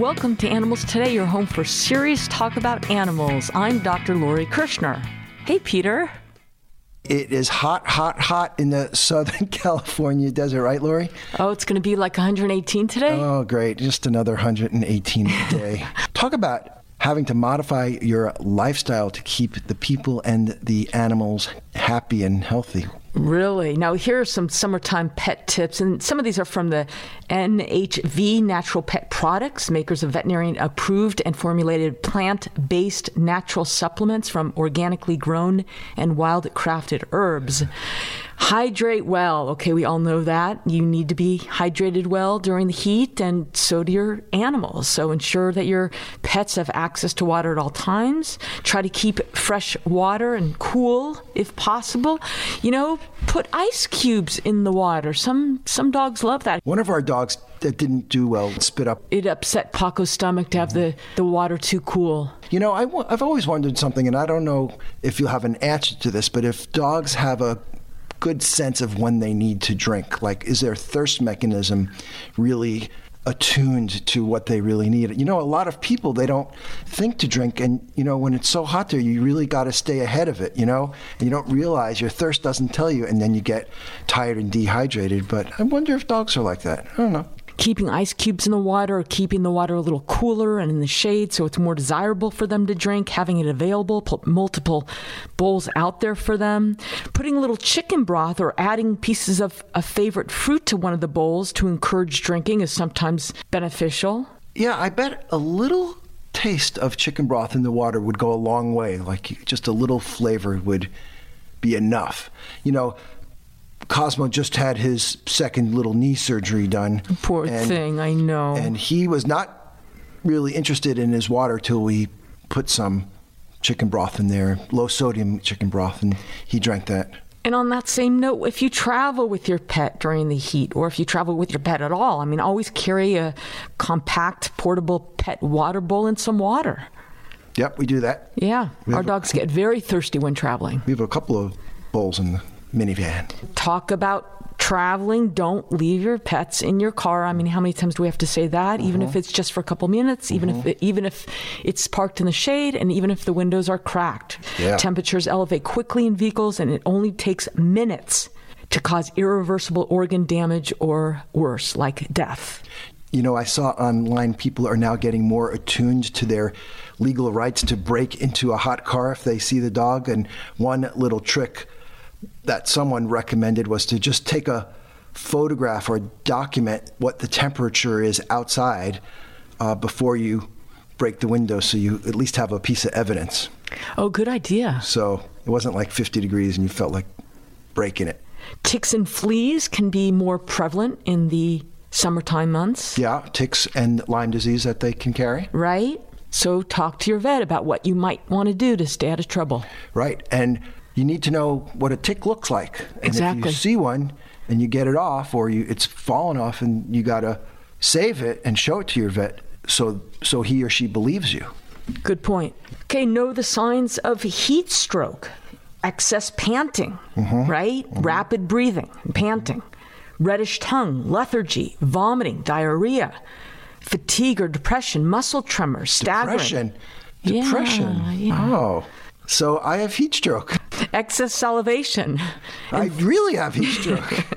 Welcome to Animals Today, your home for serious talk about animals. I'm Dr. Lori Kirschner. Hey, Peter. It is hot, hot, hot in the Southern California desert, right, Lori? Oh, it's going to be like 118 today? Oh, great. Just another 118 a day. Talk about having to modify your lifestyle to keep the people and the animals happy and healthy. Really? Now, here are some summertime pet tips, and some of these are from the NHV Natural Pet Products, makers of veterinarian approved and formulated plant based natural supplements from organically grown and wild crafted herbs. Hydrate well. Okay, we all know that. You need to be hydrated well during the heat, and so do your animals. So ensure that your pets have access to water at all times. Try to keep fresh water and cool if possible. You know, put ice cubes in the water. Some some dogs love that. One of our dogs that didn't do well spit up. It upset Paco's stomach to have the, the water too cool. You know, I, I've always wondered something, and I don't know if you'll have an answer to this, but if dogs have a good sense of when they need to drink? Like, is their thirst mechanism really attuned to what they really need? You know, a lot of people, they don't think to drink. And, you know, when it's so hot there, you really got to stay ahead of it, you know? And you don't realize your thirst doesn't tell you, and then you get tired and dehydrated. But I wonder if dogs are like that. I don't know keeping ice cubes in the water or keeping the water a little cooler and in the shade so it's more desirable for them to drink, having it available, put multiple bowls out there for them, putting a little chicken broth or adding pieces of a favorite fruit to one of the bowls to encourage drinking is sometimes beneficial. Yeah, I bet a little taste of chicken broth in the water would go a long way. Like just a little flavor would be enough. You know, Cosmo just had his second little knee surgery done. Poor and, thing, I know. And he was not really interested in his water till we put some chicken broth in there, low sodium chicken broth, and he drank that. And on that same note, if you travel with your pet during the heat, or if you travel with your pet at all, I mean, always carry a compact, portable pet water bowl and some water. Yep, we do that. Yeah, our dogs a, get very thirsty when traveling. We have a couple of bowls in the minivan. Talk about traveling. Don't leave your pets in your car. I mean, how many times do we have to say that? Even if uh-huh. it's just for a couple minutes, even if uh-huh. it, even if it's parked in the shade, and even if the windows are cracked. Yeah. Temperatures elevate quickly in vehicles, and it only takes minutes to cause irreversible organ damage or worse, like death. You know, I saw online people are now getting more attuned to their legal rights to break into a hot car if they see the dog. And one little trick that someone recommended was to just take a photograph or document what the temperature is outside uh, before you break the window so you at least have a piece of evidence. Oh, good idea. So it wasn't like 50 degrees and you felt like breaking it. Ticks and fleas can be more prevalent in the summertime months. Yeah, ticks and Lyme disease that they can carry. Right. So talk to your vet about what you might want to do to stay out of trouble. Right. And you need to know what a tick looks like. And exactly. if you see one and you get it off or you it's fallen off and you got to save it and show it to your vet so so he or she believes you. Good point. Okay, know the signs of heat stroke. Excess panting, mm-hmm. right? Mm-hmm. Rapid breathing, panting. Reddish tongue, lethargy, vomiting, diarrhea, fatigue or depression, muscle tremors, staggering. Depression. Depression. Yeah, yeah. Oh. So I have heat stroke. Excess salivation. I really have heat stroke.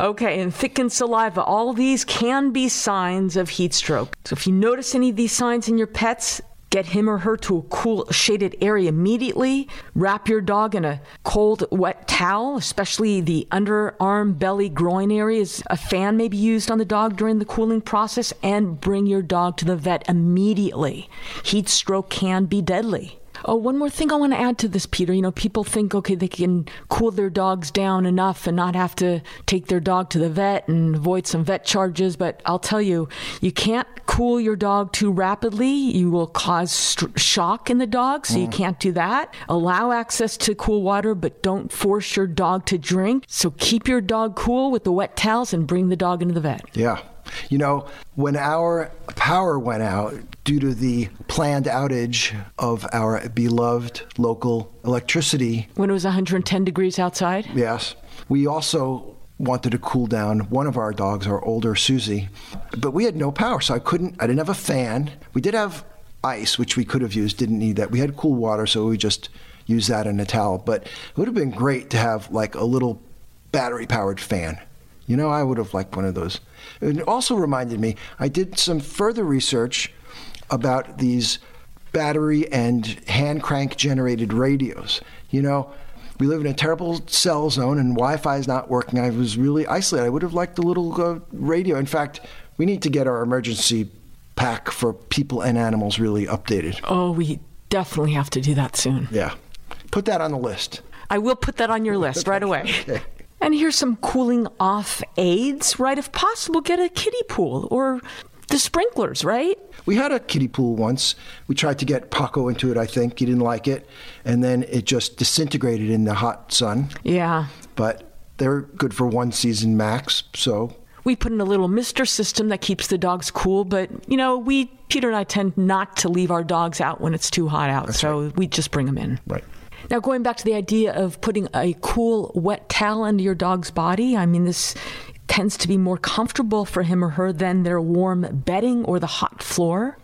Okay, and thickened saliva. All these can be signs of heat stroke. So if you notice any of these signs in your pets, get him or her to a cool, shaded area immediately. Wrap your dog in a cold, wet towel, especially the underarm, belly, groin areas. A fan may be used on the dog during the cooling process, and bring your dog to the vet immediately. Heat stroke can be deadly. Oh, one more thing I want to add to this, Peter. You know, people think, okay, they can cool their dogs down enough and not have to take their dog to the vet and avoid some vet charges. But I'll tell you, you can't cool your dog too rapidly. You will cause st- shock in the dog, so mm. you can't do that. Allow access to cool water, but don't force your dog to drink. So keep your dog cool with the wet towels and bring the dog into the vet. Yeah. You know, when our power went out due to the planned outage of our beloved local electricity. When it was 110 degrees outside? Yes. We also wanted to cool down one of our dogs, our older Susie, but we had no power, so I couldn't. I didn't have a fan. We did have ice, which we could have used. Didn't need that. We had cool water, so we just used that in a towel. But it would have been great to have like a little battery-powered fan. You know, I would have liked one of those. It also reminded me. I did some further research about these battery and hand crank generated radios. You know, we live in a terrible cell zone and Wi-Fi is not working. I was really isolated. I would have liked a little uh, radio. In fact, we need to get our emergency pack for people and animals really updated. Oh, we definitely have to do that soon. Yeah. Put that on the list. I will put that on your list right away. okay. And here's some cooling off aids, right? If possible, get a kiddie pool or the sprinklers, right? We had a kiddie pool once. We tried to get Paco into it, I think. He didn't like it. And then it just disintegrated in the hot sun. Yeah. But they're good for one season max, so. We put in a little mister system that keeps the dogs cool, but, you know, we, Peter and I tend not to leave our dogs out when it's too hot out, That's so right. we just bring them in. Right. Now, going back to the idea of putting a cool, wet towel under your dog's body, I mean, this tends to be more comfortable for him or her than their warm bedding or the hot floor.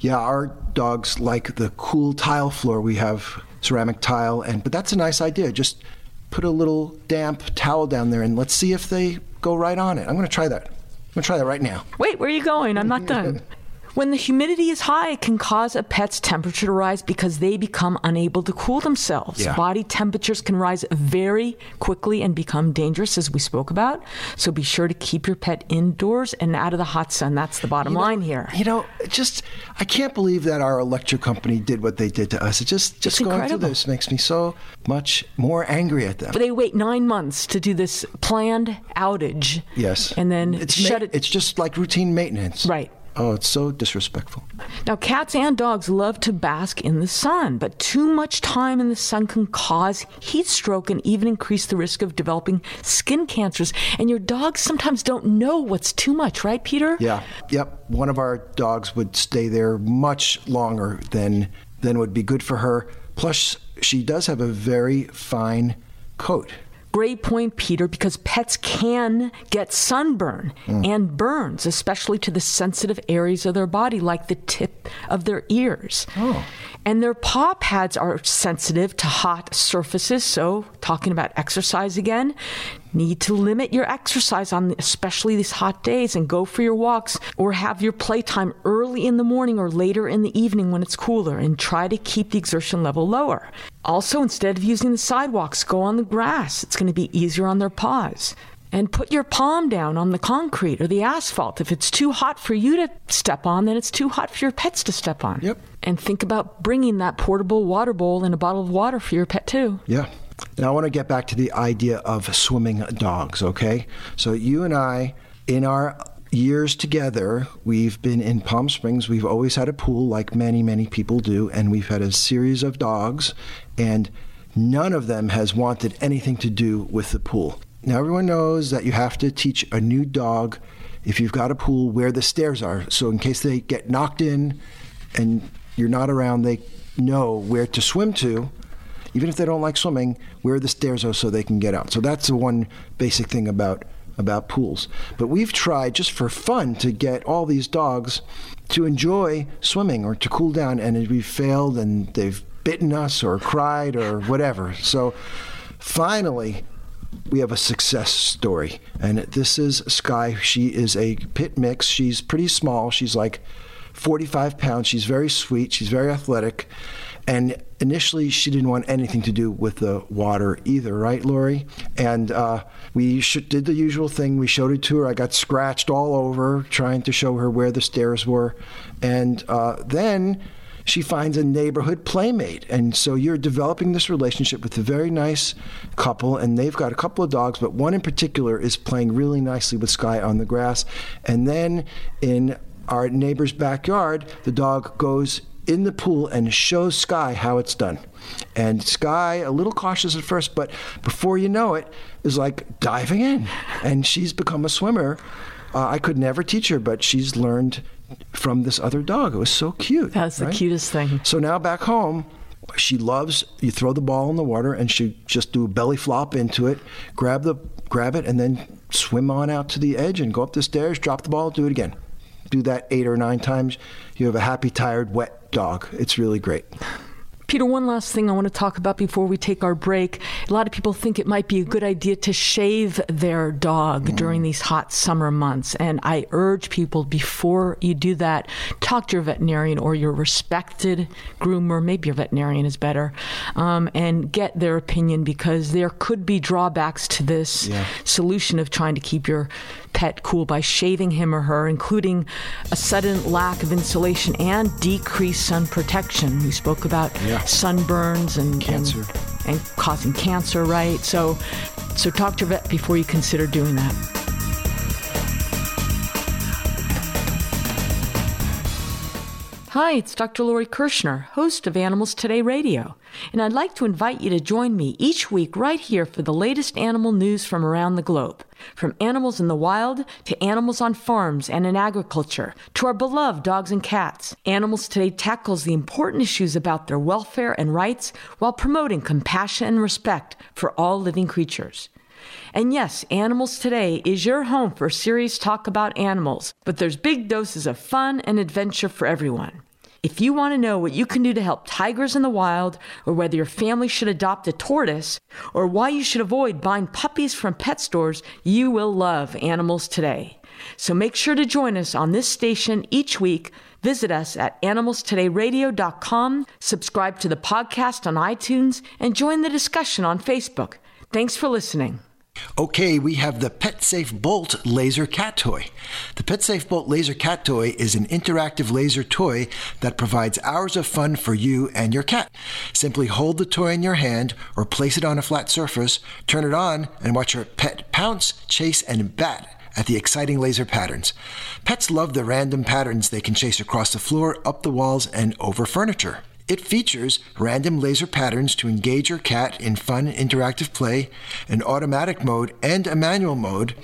Yeah, our dogs like the cool tile floor. We have ceramic tile, and but that's a nice idea. Just put a little damp towel down there, and let's see if they go right on it. I'm going to try that. I'm going to try that right now. Wait, where are you going? I'm not done. When the humidity is high, it can cause a pet's temperature to rise because they become unable to cool themselves. Yeah. Body temperatures can rise very quickly and become dangerous, as we spoke about. So be sure to keep your pet indoors and out of the hot sun. That's the bottom You know- line here. You know, just I can't believe that our electric company did what they did to us. It just just It's going incredible. through this makes me so much more angry at them. But they wait nine months to do this planned outage. yes, And then it's shut ma- it. It's just like routine maintenance. Right. Oh, it's so disrespectful. Now, cats and dogs love to bask in the sun, but too much time in the sun can cause heat stroke and even increase the risk of developing skin cancers. And your dogs sometimes don't know what's too much, right, Peter? Yeah. Yep. One of our dogs would stay there much longer than than would be good for her. Plus, she does have a very fine coat. Great point, Peter, because pets can get sunburn mm. and burns, especially to the sensitive areas of their body, like the tip of their ears. Oh. And their paw pads are sensitive to hot surfaces. So, talking about exercise again, need to limit your exercise on especially these hot days and go for your walks or have your playtime early in the morning or later in the evening when it's cooler and try to keep the exertion level lower. Also, instead of using the sidewalks, go on the grass. It's going to be easier on their paws. And put your palm down on the concrete or the asphalt. If it's too hot for you to step on, then it's too hot for your pets to step on. Yep. And think about bringing that portable water bowl and a bottle of water for your pet, too. Yeah. Now I want to get back to the idea of swimming dogs, okay? So you and I, in our years together, we've been in Palm Springs. We've always had a pool, like many, many people do, and we've had a series of dogs, and none of them has wanted anything to do with the pool. Now everyone knows that you have to teach a new dog, if you've got a pool, where the stairs are. So in case they get knocked in and you're not around, they know where to swim to even if they don't like swimming, where the stairs are so they can get out. So that's the one basic thing about about pools. But we've tried just for fun to get all these dogs to enjoy swimming or to cool down, and we've failed, and they've bitten us or cried or whatever. So finally. We have a success story, and this is Sky. She is a pit mix. She's pretty small. She's like 45 pounds. She's very sweet. She's very athletic. And initially, she didn't want anything to do with the water either, right, Lori? And uh, we did the usual thing. We showed it to her. I got scratched all over trying to show her where the stairs were. And uh, then she finds a neighborhood playmate. And so you're developing this relationship with a very nice couple, and they've got a couple of dogs, but one in particular is playing really nicely with Sky on the grass. And then in our neighbor's backyard, the dog goes in the pool and shows Sky how it's done. And Sky, a little cautious at first, but before you know it, is like diving in. And she's become a swimmer. Uh, I could never teach her, but she's learned from this other dog. It was so cute. That's the cutest thing. So now back home, she loves you throw the ball in the water and she just do a belly flop into it, grab the grab it and then swim on out to the edge and go up the stairs, drop the ball, do it again. Do that 8 or 9 times. You have a happy, tired, wet dog. It's really great. Peter, one last thing I want to talk about before we take our break. A lot of people think it might be a good idea to shave their dog mm. during these hot summer months. And I urge people before you do that, talk to your veterinarian or your respected groomer, maybe your veterinarian is better, um, and get their opinion because there could be drawbacks to this yeah. solution of trying to keep your pet cool by shaving him or her, including a sudden lack of insulation and decreased sun protection. We spoke about yeah. sunburns and cancer and, and causing cancer, right? So, so talk to your vet before you consider doing that. Hi, it's Dr. Lori Kirschner, host of Animals Today Radio, and I'd like to invite you to join me each week right here for the latest animal news from around the globe. From animals in the wild to animals on farms and in agriculture to our beloved dogs and cats, Animals Today tackles the important issues about their welfare and rights while promoting compassion and respect for all living creatures. And yes, Animals Today is your home for serious talk about animals, but there's big doses of fun and adventure for everyone. If you want to know what you can do to help tigers in the wild, or whether your family should adopt a tortoise, or why you should avoid buying puppies from pet stores, you will love Animals Today. So make sure to join us on this station each week. Visit us at animalstodayradio.com, subscribe to the podcast on iTunes, and join the discussion on Facebook. Thanks for listening. Okay, we have the PetSafe Bolt laser cat toy. The PetSafe Bolt laser cat toy is an interactive laser toy that provides hours of fun for you and your cat. Simply hold the toy in your hand or place it on a flat surface, turn it on, and watch your pet pounce, chase, and bat at the exciting laser patterns. Pets love the random patterns they can chase across the floor, up the walls, and over furniture. It features random laser patterns to engage your cat in fun interactive play, an automatic mode, and a manual mode.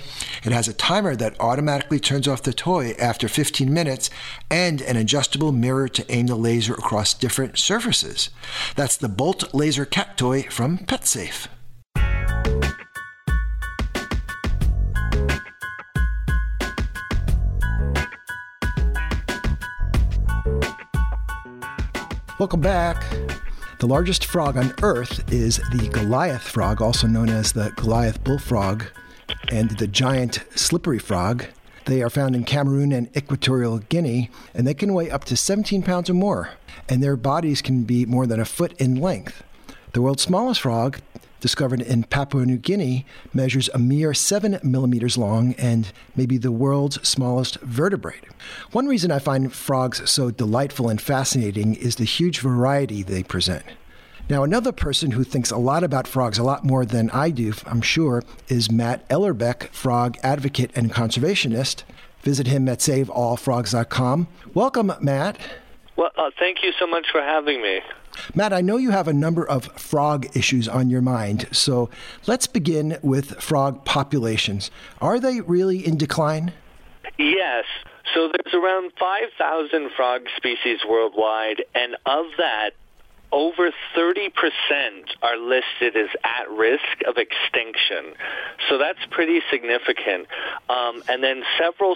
It has a timer that automatically turns off the toy after 15 minutes, and an adjustable mirror to aim the laser across different surfaces. That's the Bolt Laser Cat Toy from PetSafe. Welcome back. The largest frog on Earth is the Goliath frog, also known as the Goliath bullfrog, and the giant slippery frog. They are found in Cameroon and Equatorial Guinea, and they can weigh up to 17 pounds or more, and their bodies can be more than a foot in length. The world's smallest frog discovered in Papua New Guinea, measures a mere 7 millimeters long and may be the world's smallest vertebrate. One reason I find frogs so delightful and fascinating is the huge variety they present. Now, another person who thinks a lot about frogs, a lot more than I do, I'm sure, is Matt Ellerbeck, frog advocate and conservationist. Visit him at saveallfrogs.com. Welcome, Matt. Well, uh, thank you so much for having me. Matt, I know you have a number of frog issues on your mind, so let's begin with frog populations. Are they really in decline? Yes. So there's around 5,000 frog species worldwide, and of that, over 30% are listed as at risk of extinction. So that's pretty significant. Um, and then several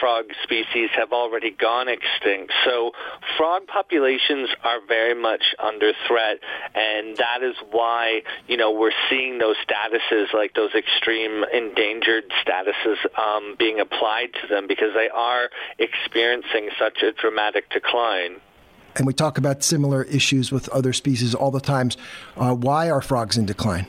frog species have already gone extinct. So frog populations are very much under threat. And that is why, you know, we're seeing those statuses like those extreme endangered statuses um, being applied to them because they are experiencing such a dramatic decline and we talk about similar issues with other species all the times. Uh, why are frogs in decline?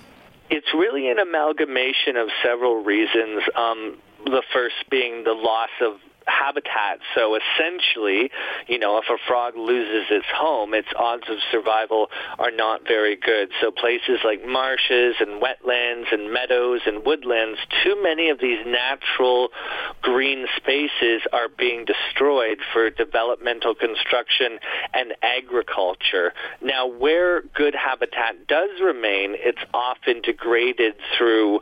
It's really an amalgamation of several reasons. Um, the first being the loss of habitat. So essentially, you know, if a frog loses its home, its odds of survival are not very good. So places like marshes and wetlands and meadows and woodlands, too many of these natural green spaces are being destroyed for developmental construction and agriculture. Now, where good habitat does remain, it's often degraded through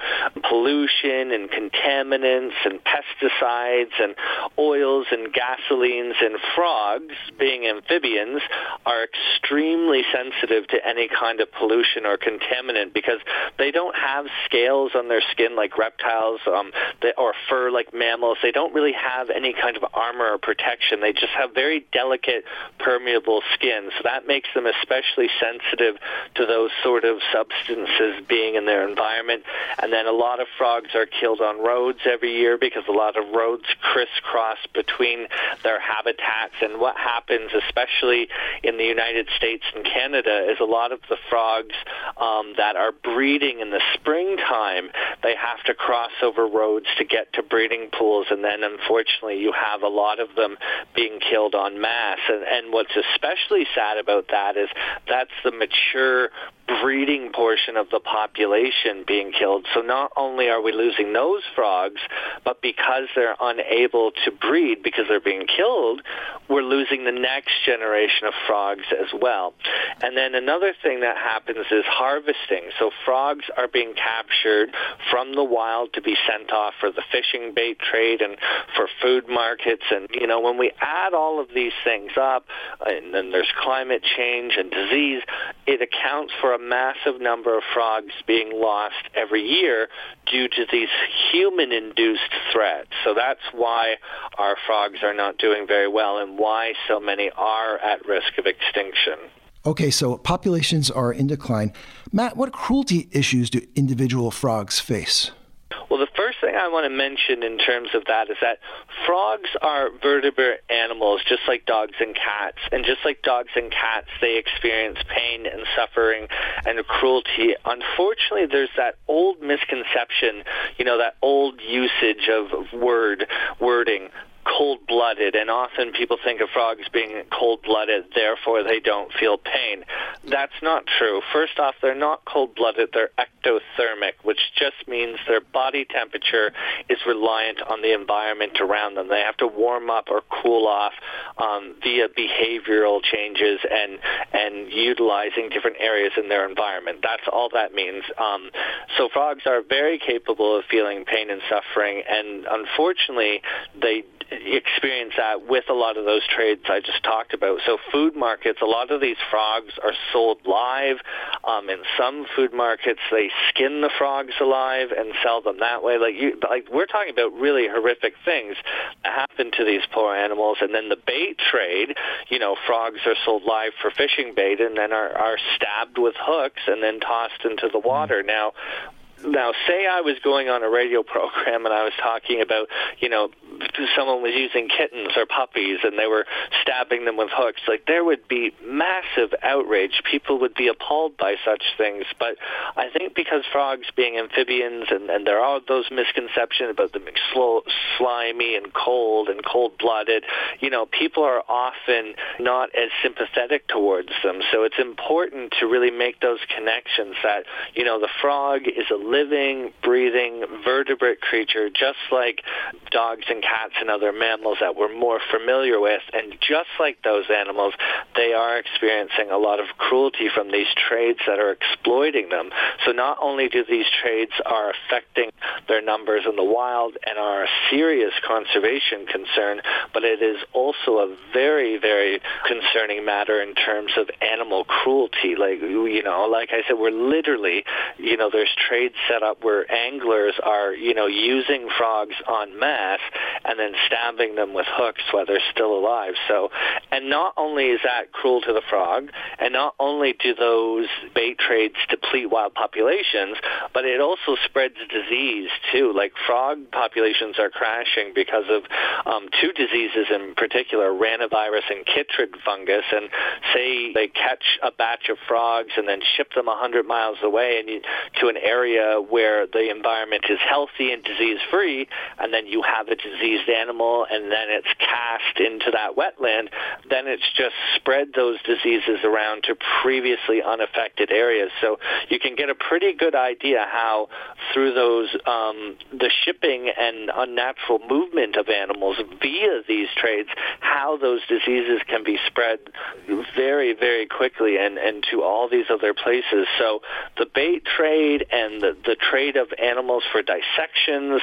pollution and contaminants and pesticides and oils and gasolines in frogs, being amphibians, are extremely sensitive to any kind of pollution or contaminant because they don't have scales on their skin like reptiles um, they, or fur like mammals. They don't really have any kind of armor or protection. They just have very delicate, permeable skin. So that makes them especially sensitive to those sort of substances being in their environment. And then a lot of frogs are killed on roads every year because a lot of roads crisscross between their habitats. And what happens, especially in the United States and Canada, is a lot of the frogs um, that are breeding in the springtime, they have to cross over roads to get to breeding pools. And then, unfortunately, you have a lot of them being killed en masse. And, and what's especially sad about that is that's the mature breeding portion of the population being killed. So not only are we losing those frogs, but because they're unable to breed because they're being killed, we're losing the next generation of frogs as well. And then another thing that happens is harvesting. So frogs are being captured from the wild to be sent off for the fishing bait trade and for food markets. And, you know, when we add all of these things up, and then there's climate change and disease, it accounts for a massive number of frogs being lost every year due to these human-induced threats. So that's why our frogs are not doing very well and why so many are at risk of extinction. Okay, so populations are in decline. Matt, what cruelty issues do individual frogs face? Thing I want to mention in terms of that is that frogs are vertebrate animals, just like dogs and cats. And just like dogs and cats, they experience pain and suffering and cruelty. Unfortunately, there's that old misconception, you know, that old usage of word wording cold-blooded, and often people think of frogs being cold-blooded, therefore they don't feel pain. That's not true. First off, they're not cold-blooded, they're ectothermic, which just means their body temperature is reliant on the environment around them. They have to warm up or cool off um, via behavioral changes and, and utilizing different areas in their environment. That's all that means. Um, so frogs are very capable of feeling pain and suffering, and unfortunately, they experience that with a lot of those trades I just talked about. So food markets, a lot of these frogs are sold live. Um, in some food markets, they skin the frogs alive and sell them that way. Like you, like we're talking about really horrific things that happen to these poor animals. And then the bait trade, you know, frogs are sold live for fishing bait and then are, are stabbed with hooks and then tossed into the water. Now, now, say I was going on a radio program and I was talking about, you know, someone was using kittens or puppies and they were stabbing them with hooks, like there would be massive outrage. People would be appalled by such things. But I think because frogs being amphibians and, and there are those misconceptions about them being slow, slimy and cold and cold-blooded, you know, people are often not as sympathetic towards them. So it's important to really make those connections that, you know, the frog is a living, breathing, vertebrate creature, just like dogs and cats and other mammals that we're more familiar with. And just like those animals, they are experiencing a lot of cruelty from these trades that are exploiting them. So not only do these trades are affecting their numbers in the wild and are a serious conservation concern, but it is also a very, very concerning matter in terms of animal cruelty. Like, you know, like I said, we're literally, you know, there's trades set up where anglers are, you know, using frogs en masse and then stabbing them with hooks while they're still alive. So, and not only is that cruel to the frog, and not only do those bait trades deplete wild populations, but it also spreads disease too. Like frog populations are crashing because of um, two diseases in particular, ranavirus and chytrid fungus. And say they catch a batch of frogs and then ship them 100 miles away and you, to an area where the environment is healthy and disease-free, and then you have a diseased animal, and then it's cast into that wetland, then it's just spread those diseases around to previously unaffected areas. So you can get a pretty good idea how through those um, the shipping and unnatural movement of animals via these trades, how those diseases can be spread very, very quickly and, and to all these other places. So the bait trade and the, the trade of animals for dissections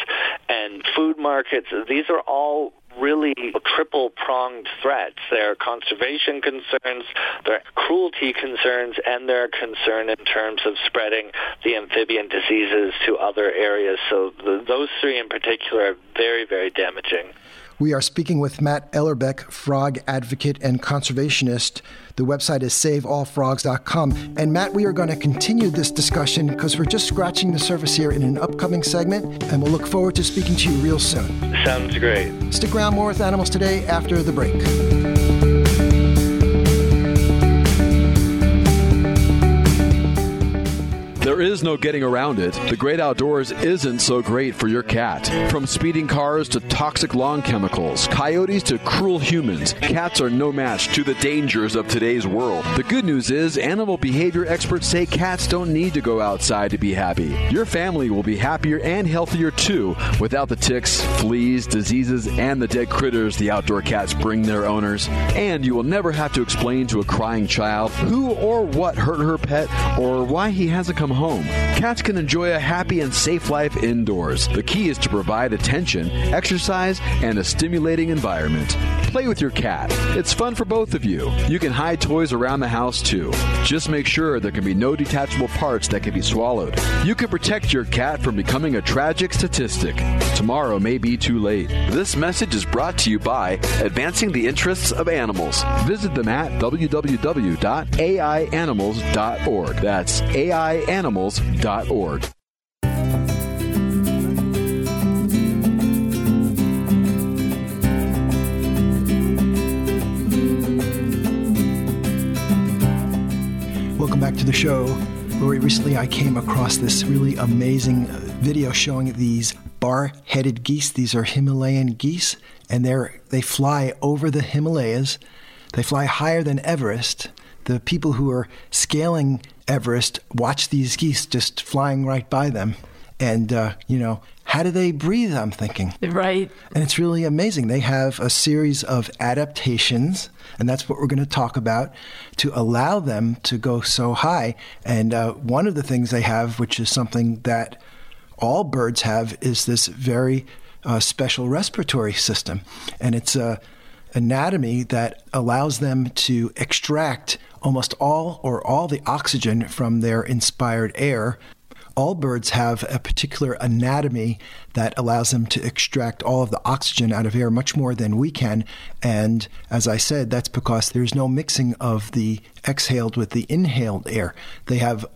and food markets, these are all really triple pronged threats. There are conservation concerns, there are cruelty concerns, and there are concern in terms of spreading the amphibian diseases to other areas. So the, those three in particular are very, very damaging. We are speaking with Matt Ellerbeck, frog advocate and conservationist. The website is saveallfrogs.com. And Matt, we are going to continue this discussion because we're just scratching the surface here in an upcoming segment, and we'll look forward to speaking to you real soon. Sounds great. Stick around more with Animals Today after the break. There is no getting around it. The great outdoors isn't so great for your cat. From speeding cars to toxic lawn chemicals, coyotes to cruel humans, cats are no match to the dangers of today's world. The good news is, animal behavior experts say cats don't need to go outside to be happy. Your family will be happier and healthier too without the ticks, fleas, diseases, and the dead critters the outdoor cats bring their owners. And you will never have to explain to a crying child who or what hurt her pet or why he hasn't come home. Cats can enjoy a happy and safe life indoors. The key is to provide attention, exercise, and a stimulating environment. Play with your cat. It's fun for both of you. You can hide toys around the house too. Just make sure there can be no detachable parts that can be swallowed. You can protect your cat from becoming a tragic statistic. Tomorrow may be too late. This message is brought to you by Advancing the Interests of Animals. Visit them at www.aianimals.org. That's aianimals.org. Welcome back to the show. Lori, recently I came across this really amazing uh, video showing these bar-headed geese. These are Himalayan geese, and they're they fly over the Himalayas. They fly higher than Everest. The people who are scaling Everest watch these geese just flying right by them, and uh, you know how do they breathe? I'm thinking. Right. And it's really amazing. They have a series of adaptations, and that's what we're going to talk about to allow them to go so high. And uh, one of the things they have, which is something that all birds have, is this very uh, special respiratory system. And it's a anatomy that allows them to extract almost all or all the oxygen from their inspired air all birds have a particular anatomy that allows them to extract all of the oxygen out of air much more than we can. And as I said, that's because there's no mixing of the exhaled with the inhaled air. They have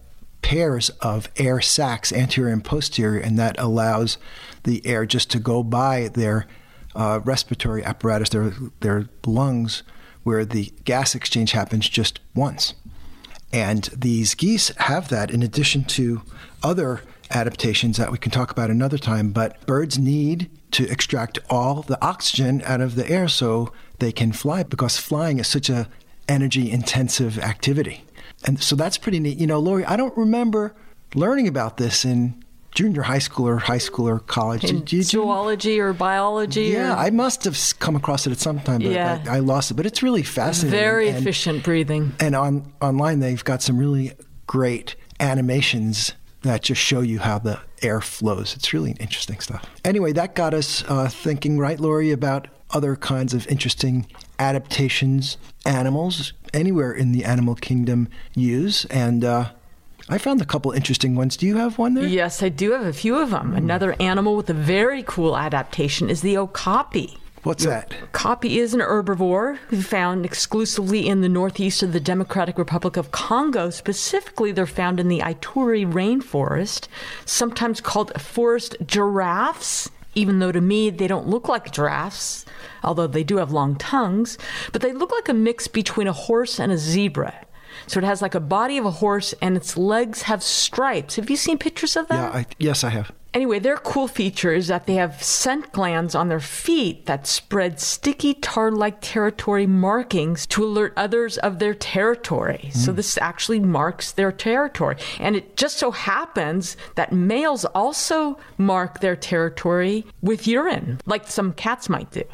pairs of air sacs, anterior and posterior, and that allows the air just to go by their uh, respiratory apparatus, their, their lungs, where the gas exchange happens just once. And these geese have that in addition to other adaptations that we can talk about another time. But birds need to extract all the oxygen out of the air so they can fly because flying is such a energy intensive activity. And so that's pretty neat. You know, Lori, I don't remember learning about this in junior high school or high school or college. In Did you- zoology or biology. yeah, or I must have come across it at some time, but Yeah. I, I lost it. But it's really fascinating. very and- efficient breathing. And on online, they've got some really great animations that just show you how the air flows. It's really interesting stuff. Anyway, that got us uh, thinking, right, Lori, about other kinds of interesting adaptations animals anywhere in the animal kingdom use. And uh, I found a couple interesting ones. Do you have one there? Yes, I do have a few of them. Another animal with a very cool adaptation is the okapi. What's that? Okapi is an herbivore found exclusively in the northeast of the Democratic Republic of Congo. Specifically, they're found in the Ituri rainforest, sometimes called forest giraffes, even though to me they don't look like giraffes, although they do have long tongues. But they look like a mix between a horse and a zebra. So it has like a body of a horse and its legs have stripes. Have you seen pictures of that? Yeah, I, yes, I have. Anyway, their cool feature is that they have scent glands on their feet that spread sticky tar like territory markings to alert others of their territory. So, hmm. this actually marks their territory. And it just so happens that males also mark their territory with urine, like some cats might do.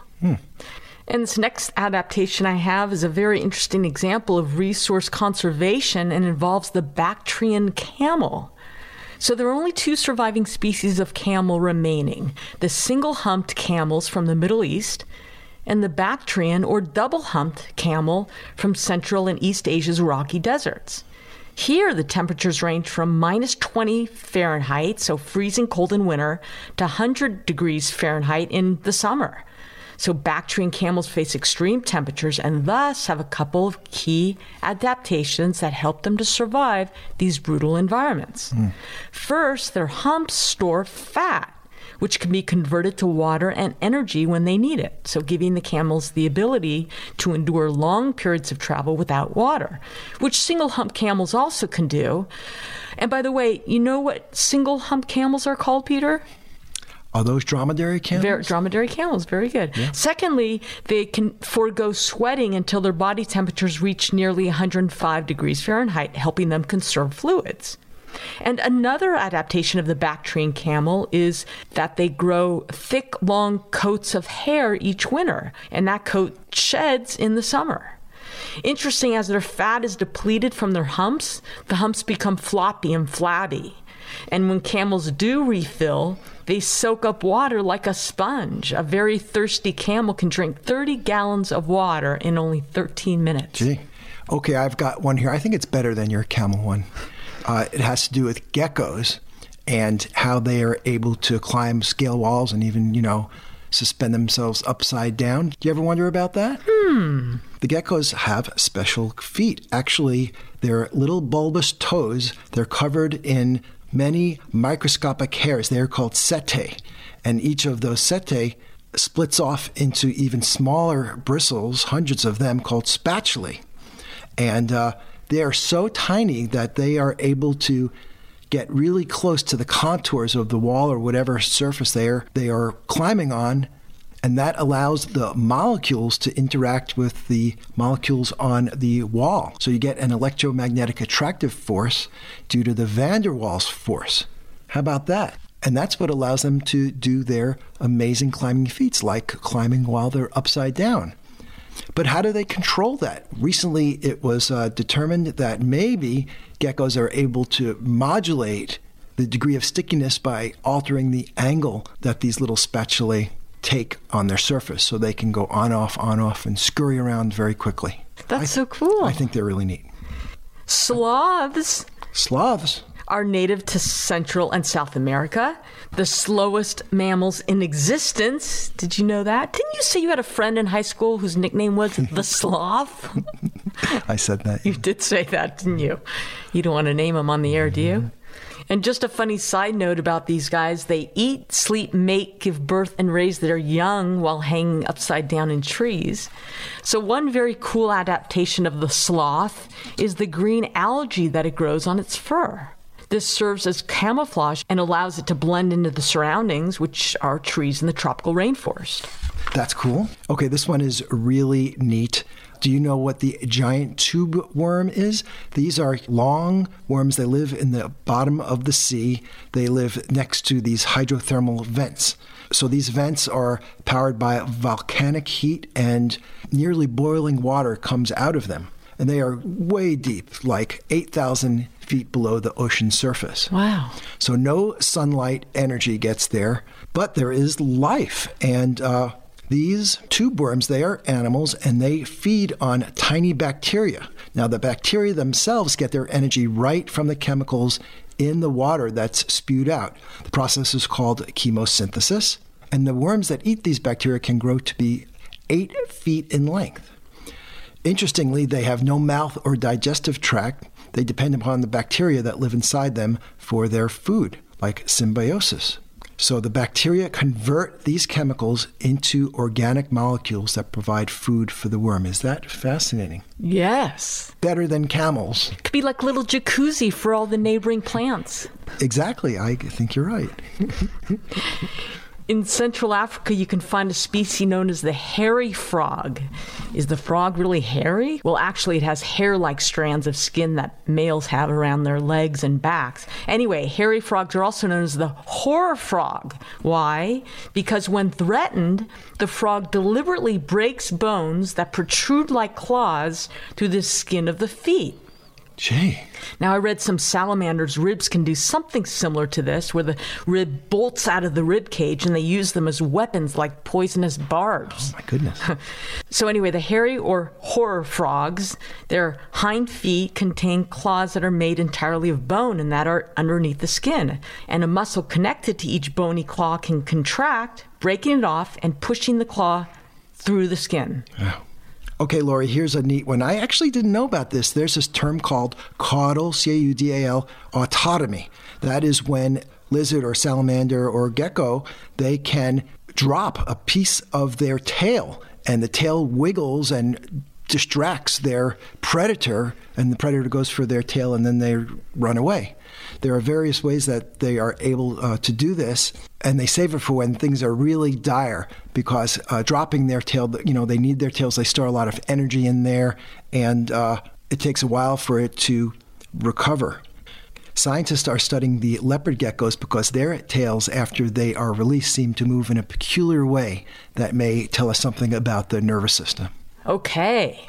And this next adaptation I have is a very interesting example of resource conservation and involves the Bactrian camel. So there are only two surviving species of camel remaining the single humped camels from the Middle East and the Bactrian or double humped camel from Central and East Asia's rocky deserts. Here, the temperatures range from minus 20 Fahrenheit, so freezing cold in winter, to 100 degrees Fahrenheit in the summer. So, Bactrian camels face extreme temperatures and thus have a couple of key adaptations that help them to survive these brutal environments. Mm. First, their humps store fat which can be converted to water and energy when they need it. So, giving the camels the ability to endure long periods of travel without water, which single hump camels also can do. And by the way, you know what single hump camels are called, Peter? Are those dromedary camels? Very, dromedary camels, very good. Yeah. Secondly, they can forego sweating until their body temperatures reach nearly 105 degrees Fahrenheit, helping them conserve fluids. And another adaptation of the Bactrian camel is that they grow thick, long coats of hair each winter, and that coat sheds in the summer. Interesting, as their fat is depleted from their humps, the humps become floppy and flabby. And when camels do refill, they soak up water like a sponge. A very thirsty camel can drink 30 gallons of water in only 13 minutes. Gee. Okay, I've got one here. I think it's better than your camel one. Uh, it has to do with geckos and how they are able to climb scale walls and even, you know, suspend themselves upside down. Do you ever wonder about that? Hmm. The geckos have special feet. Actually, they're little bulbous toes. They're covered in many microscopic hairs. They are called setae. And each of those setae splits off into even smaller bristles, hundreds of them, called spatulae. And uh, they are so tiny that they are able to get really close to the contours of the wall or whatever surface they are, they are climbing on and that allows the molecules to interact with the molecules on the wall. So you get an electromagnetic attractive force due to the van der Waals force. How about that? And that's what allows them to do their amazing climbing feats, like climbing while they're upside down. But how do they control that? Recently, it was uh, determined that maybe geckos are able to modulate the degree of stickiness by altering the angle that these little spatulae take on their surface so they can go on off, on off, and scurry around very quickly. That's I, so cool. I think they're really neat. Sloths. Sloths are native to Central and South America, the slowest mammals in existence. Did you know that? Didn't you say you had a friend in high school whose nickname was the sloth? I said that. You did say that, didn't you? You don't want to name him on the air, do you? And just a funny side note about these guys they eat, sleep, mate, give birth, and raise their young while hanging upside down in trees. So, one very cool adaptation of the sloth is the green algae that it grows on its fur. This serves as camouflage and allows it to blend into the surroundings, which are trees in the tropical rainforest. That's cool. Okay, this one is really neat. Do you know what the giant tube worm is? These are long worms. They live in the bottom of the sea. They live next to these hydrothermal vents. So these vents are powered by volcanic heat, and nearly boiling water comes out of them. And they are way deep, like 8,000 feet below the ocean surface. Wow. So no sunlight energy gets there, but there is life. And uh, these tube worms, they are animals and they feed on tiny bacteria. Now, the bacteria themselves get their energy right from the chemicals in the water that's spewed out. The process is called chemosynthesis, and the worms that eat these bacteria can grow to be eight feet in length. Interestingly, they have no mouth or digestive tract. They depend upon the bacteria that live inside them for their food, like symbiosis. So the bacteria convert these chemicals into organic molecules that provide food for the worm. Is that fascinating? Yes. Better than camels. It could be like little jacuzzi for all the neighboring plants. Exactly. I think you're right. in Central Africa, you can find a species known as the hairy frog. Is the frog really hairy? Well, actually, it has hair like strands of skin that males have around their legs and backs. Anyway, hairy frogs are also known as the horror frog. Why? Because when threatened, the frog deliberately breaks bones that protrude like claws through the skin of the feet. Gee. Now, I read some salamanders' ribs can do something similar to this, where the rib bolts out of the rib cage and they use them as weapons like poisonous barbs. Oh, My goodness. So, anyway, the hairy or horror frogs, their hind feet contain claws that are made entirely of bone and that are underneath the skin. And a muscle connected to each bony claw can contract, breaking it off and pushing the claw through the skin. Okay, Lori, here's a neat one. I actually didn't know about this. There's this term called caudal, C A U D A L, autotomy. That is when lizard or salamander or gecko, they can drop a piece of their tail and the tail wiggles and distracts their predator and the predator goes for their tail and then they run away. There are various ways that they are able uh, to do this, and they save it for when things are really dire because uh, dropping their tail, you know, they need their tails, they store a lot of energy in there, and uh, it takes a while for it to recover. Scientists are studying the leopard geckos because their tails, after they are released, seem to move in a peculiar way that may tell us something about the nervous system. Okay.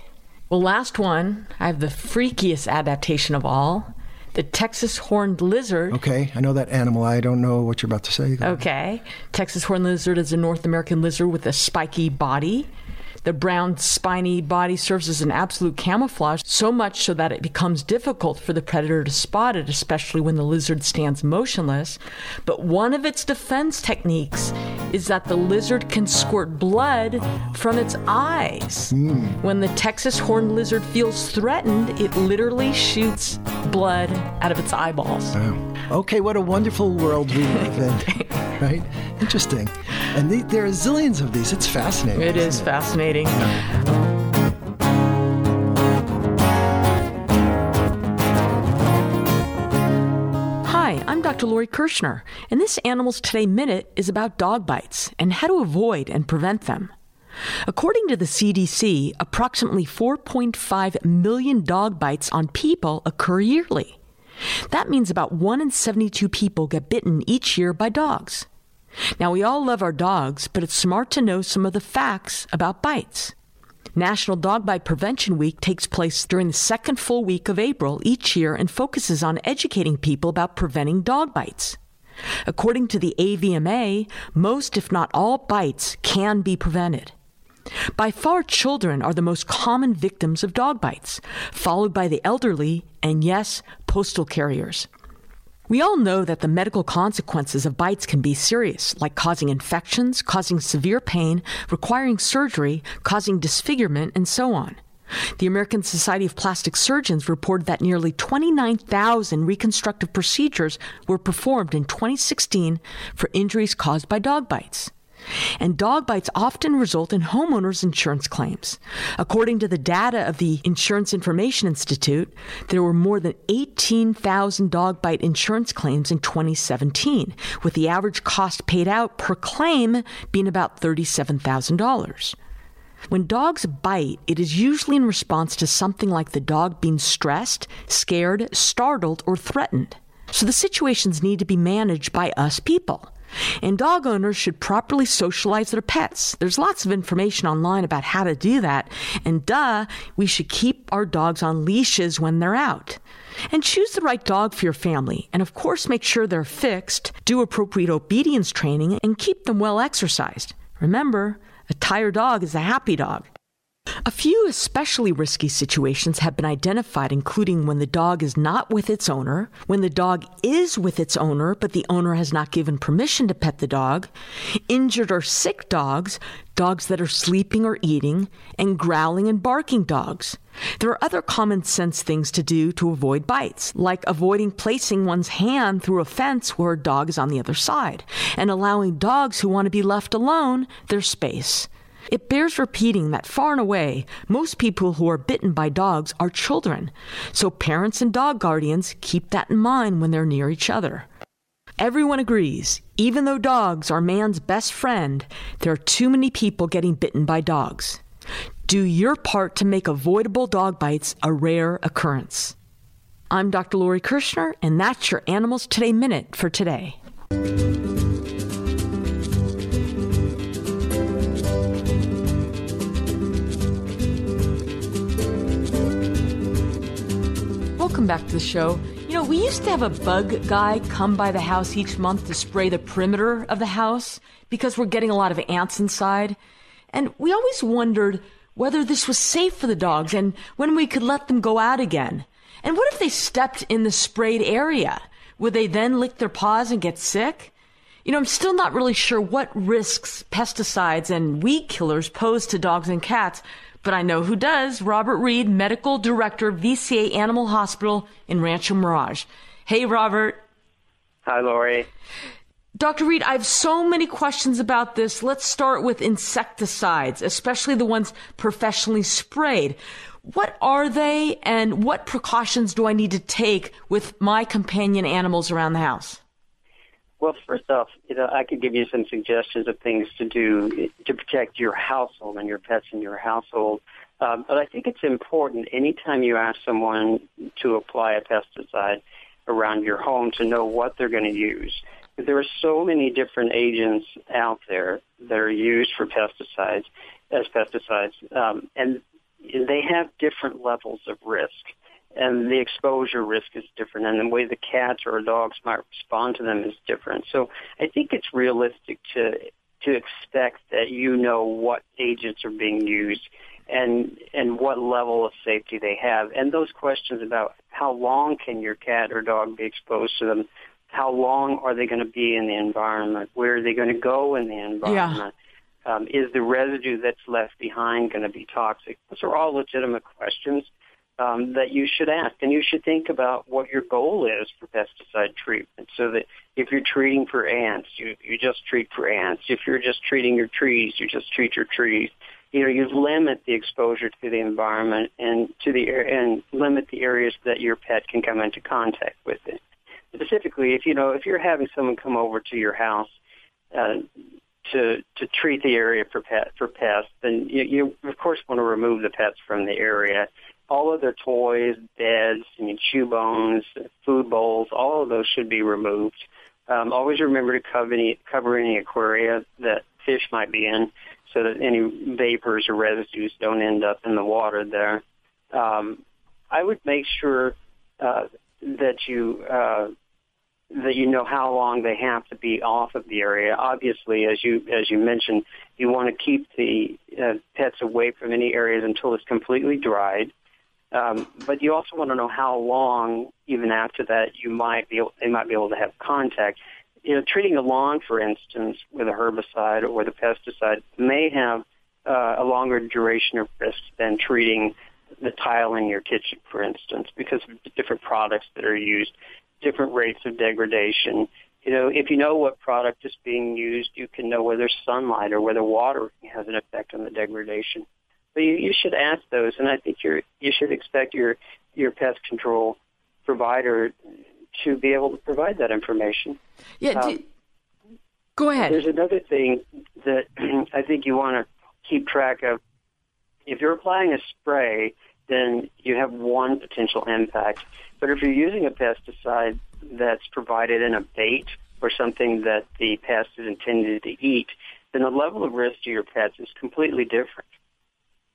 Well, last one, I have the freakiest adaptation of all the Texas horned lizard. Okay, I know that animal. I don't know what you're about to say. Okay. Texas horned lizard is a North American lizard with a spiky body. The brown, spiny body serves as an absolute camouflage, so much so that it becomes difficult for the predator to spot it, especially when the lizard stands motionless. But one of its defense techniques is that the lizard can squirt blood from its eyes. Mm. When the Texas horned lizard feels threatened, it literally shoots blood out of its eyeballs. Wow. Okay, what a wonderful world we live in, right? Interesting. And the, there are zillions of these. It's fascinating. It is it? fascinating. Hi, Dr. Lori Kirschner, and this Animals Today Minute is about dog bites and how to avoid and prevent them. According to the CDC, approximately 4.5 million dog bites on people occur yearly. That means about 1 in 72 people get bitten each year by dogs. Now, we all love our dogs, but it's smart to know some of the facts about bites. National Dog Bite Prevention Week takes place during the second full week of April each year and focuses on educating people about preventing dog bites. According to the AVMA, most, if not all, bites can be prevented. By far, children are the most common victims of dog bites, followed by the elderly and, yes, postal carriers. We all know that the medical consequences of bites can be serious, like causing infections, causing severe pain, requiring surgery, causing disfigurement, and so on. The American Society of Plastic Surgeons reported that nearly 29,000 reconstructive procedures were performed in 2016 for injuries caused by dog bites. And dog bites often result in homeowners' insurance claims. According to the data of the Insurance Information Institute, there were more than 18,000 dog bite insurance claims in 2017, with the average cost paid out per claim being about $37,000. When dogs bite, it is usually in response to something like the dog being stressed, scared, startled, or threatened. So the situations need to be managed by us people. And dog owners should properly socialize their pets. There's lots of information online about how to do that. And duh, we should keep our dogs on leashes when they're out. And choose the right dog for your family. And of course, make sure they're fixed, do appropriate obedience training, and keep them well exercised. Remember, a tired dog is a happy dog. A few especially risky situations have been identified, including when the dog is not with its owner, when the dog is with its owner but the owner has not given permission to pet the dog, injured or sick dogs, dogs that are sleeping or eating, and growling and barking dogs. There are other common sense things to do to avoid bites, like avoiding placing one's hand through a fence where a dog is on the other side, and allowing dogs who want to be left alone their space. It bears repeating that far and away, most people who are bitten by dogs are children. So parents and dog guardians keep that in mind when they're near each other. Everyone agrees, even though dogs are man's best friend, there are too many people getting bitten by dogs. Do your part to make avoidable dog bites a rare occurrence. I'm Dr. Lori Kirschner, and that's your Animals Today Minute for today. Welcome back to the show. You know, we used to have a bug guy come by the house each month to spray the perimeter of the house because we're getting a lot of ants inside. And we always wondered whether this was safe for the dogs and when we could let them go out again. And what if they stepped in the sprayed area? Would they then lick their paws and get sick? You know, I'm still not really sure what risks pesticides and weed killers pose to dogs and cats, but I know who does. Robert Reed, Medical Director, VCA Animal Hospital in Rancho Mirage. Hey, Robert. Hi, Lori. Dr. Reed, I have so many questions about this. Let's start with insecticides, especially the ones professionally sprayed. What are they and what precautions do I need to take with my companion animals around the house? Well, first off, you know, I could give you some suggestions of things to do to protect your household and your pets in your household. Um, but I think it's important anytime you ask someone to apply a pesticide around your home to know what they're going to use. There are so many different agents out there that are used for pesticides as pesticides, um, and they have different levels of risk and the exposure risk is different, and the way the cats or dogs might respond to them is different. So I think it's realistic to to expect that you know what agents are being used and and what level of safety they have. And those questions about how long can your cat or dog be exposed to them, how long are they going to be in the environment, where are they going to go in the environment. Yeah. Um, is the residue that's left behind going to be toxic? Those are all legitimate questions um, that you should ask. And you should think about what your goal is for pesticide treatment so that if you're treating for ants, you, you just treat for ants. If you're just treating your trees, you just treat your trees. You know, you limit the exposure to the environment and to the and limit the areas that your pet can come into contact with it. Specifically, if you know if you're having someone come over to your house uh, to to treat the area for pet for pests, then you, you of course want to remove the pets from the area all of their toys, beds, I mean, chew bones, food bowls, all of those should be removed. Um, always remember to cover any, cover any aquaria that fish might be in so that any vapors or residues don't end up in the water there. Um, I would make sure uh, that you uh, that you know how long they have to be off of the area. Obviously, as you as you mentioned, you want to keep the uh, pets away from any areas until it's completely dried. Um, but you also want to know how long, even after that, you might be they might be able to have contact. You know, treating a lawn, for instance, with a herbicide or a pesticide may have uh, a longer duration of risk than treating the tile in your kitchen, for instance, because of the different products that are used, different rates of degradation. You know, if you know what product is being used, you can know whether sunlight or whether water has an effect on the degradation. But you, you should ask those, and I think you you should expect your your pest control provider to be able to provide that information. Yeah. Um, go ahead. There's another thing that I think you want to keep track of. If you're applying a spray, then you have one potential impact. But if you're using a pesticide that's provided in a bait or something that the pest is intended to eat, then the level of risk to your pets is completely different.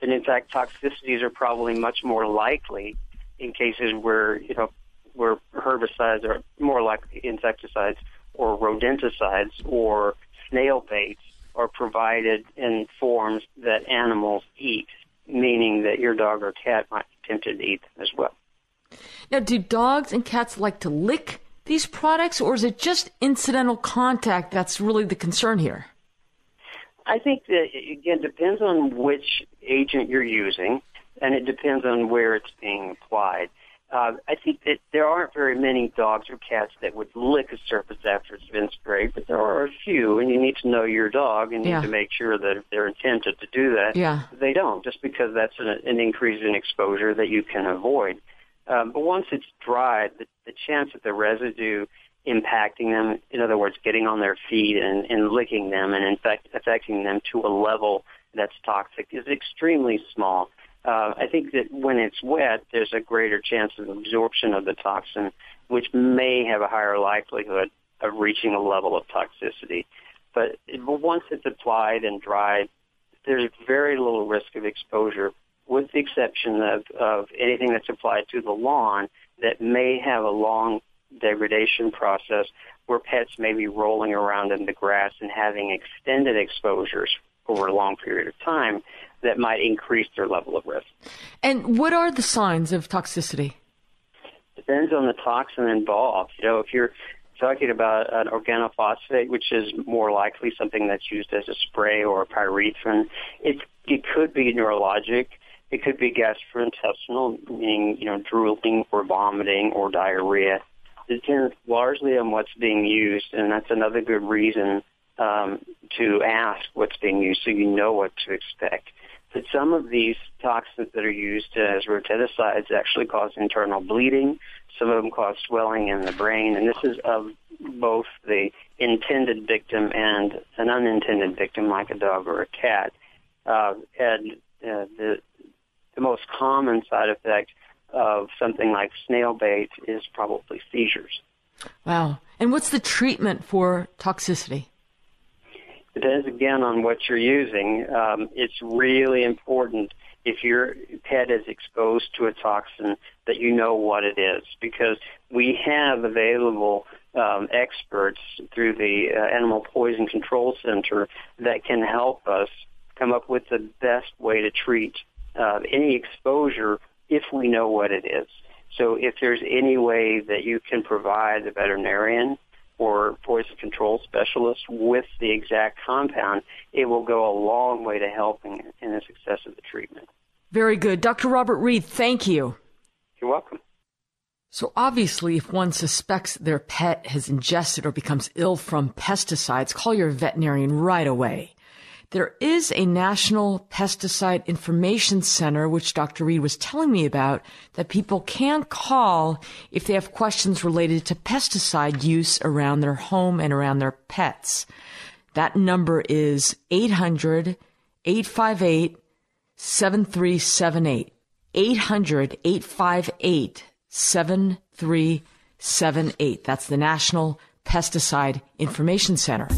And in fact, toxicities are probably much more likely in cases where, you know, where herbicides are more likely insecticides or rodenticides or snail baits are provided in forms that animals eat, meaning that your dog or cat might be tempted to eat them as well. Now, do dogs and cats like to lick these products, or is it just incidental contact that's really the concern here? I think that again depends on which agent you're using, and it depends on where it's being applied. Uh, I think that there aren't very many dogs or cats that would lick a surface after it's been sprayed, but there are a few, and you need to know your dog and yeah. need to make sure that if they're intended to do that, yeah. they don't, just because that's an, an increase in exposure that you can avoid. Um, but once it's dried, the, the chance that the residue impacting them, in other words, getting on their feet and, and licking them and in fact affecting them to a level that's toxic is extremely small. Uh, I think that when it's wet, there's a greater chance of absorption of the toxin, which may have a higher likelihood of reaching a level of toxicity. But, but once it's applied and dried, there's very little risk of exposure, with the exception of, of anything that's applied to the lawn that may have a long degradation process where pets may be rolling around in the grass and having extended exposures over a long period of time that might increase their level of risk. And what are the signs of toxicity? Depends on the toxin involved. You know, if you're talking about an organophosphate, which is more likely something that's used as a spray or a pyrethrin, it it could be neurologic. It could be gastrointestinal, meaning you know drooling or vomiting or diarrhea. Depends largely on what's being used, and that's another good reason um, to ask what's being used so you know what to expect. But some of these toxins that are used as rodenticides actually cause internal bleeding. Some of them cause swelling in the brain, and this is of both the intended victim and an unintended victim, like a dog or a cat. Uh, and uh, the the most common side effect of something like snail bait is probably seizures. Wow. And what's the treatment for toxicity? It depends again on what you're using. Um, it's really important if your pet is exposed to a toxin that you know what it is because we have available um, experts through the uh, Animal Poison Control Center that can help us come up with the best way to treat uh, any exposure if we know what it is. So if there's any way that you can provide the veterinarian or poison control specialist with the exact compound, it will go a long way to helping in the success of the treatment. Very good. Dr. Robert Reed, thank you. You're welcome. So obviously, if one suspects their pet has ingested or becomes ill from pesticides, call your veterinarian right away. There is a National Pesticide Information Center, which Dr. Reed was telling me about, that people can call if they have questions related to pesticide use around their home and around their pets. That number is 800 858 7378. 800 858 7378. That's the National Pesticide Information Center.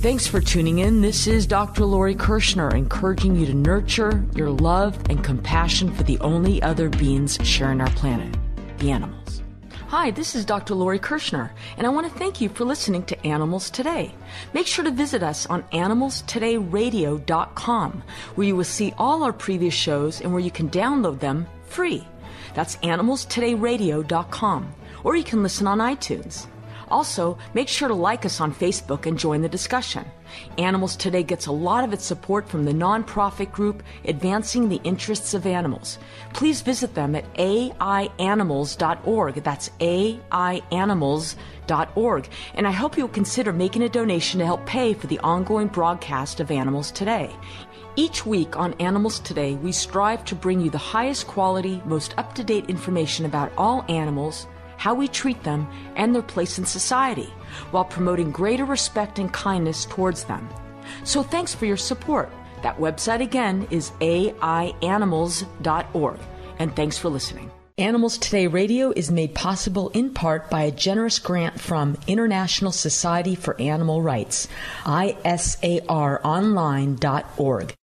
Thanks for tuning in. This is Dr. Lori Kirschner, encouraging you to nurture your love and compassion for the only other beings sharing our planet, the animals. Hi, this is Dr. Lori Kirschner, and I want to thank you for listening to Animals Today. Make sure to visit us on animalstodayradio.com, where you will see all our previous shows and where you can download them free. That's animalstodayradio.com, or you can listen on iTunes. Also, make sure to like us on Facebook and join the discussion. Animals Today gets a lot of its support from the nonprofit group Advancing the Interests of Animals. Please visit them at aianimals.org. That's aianimals.org. And I hope you'll consider making a donation to help pay for the ongoing broadcast of Animals Today. Each week on Animals Today, we strive to bring you the highest quality, most up to date information about all animals how we treat them, and their place in society, while promoting greater respect and kindness towards them. So thanks for your support. That website again is aianimals.org. And thanks for listening. Animals Today Radio is made possible in part by a generous grant from International Society for Animal Rights, isaronline.org.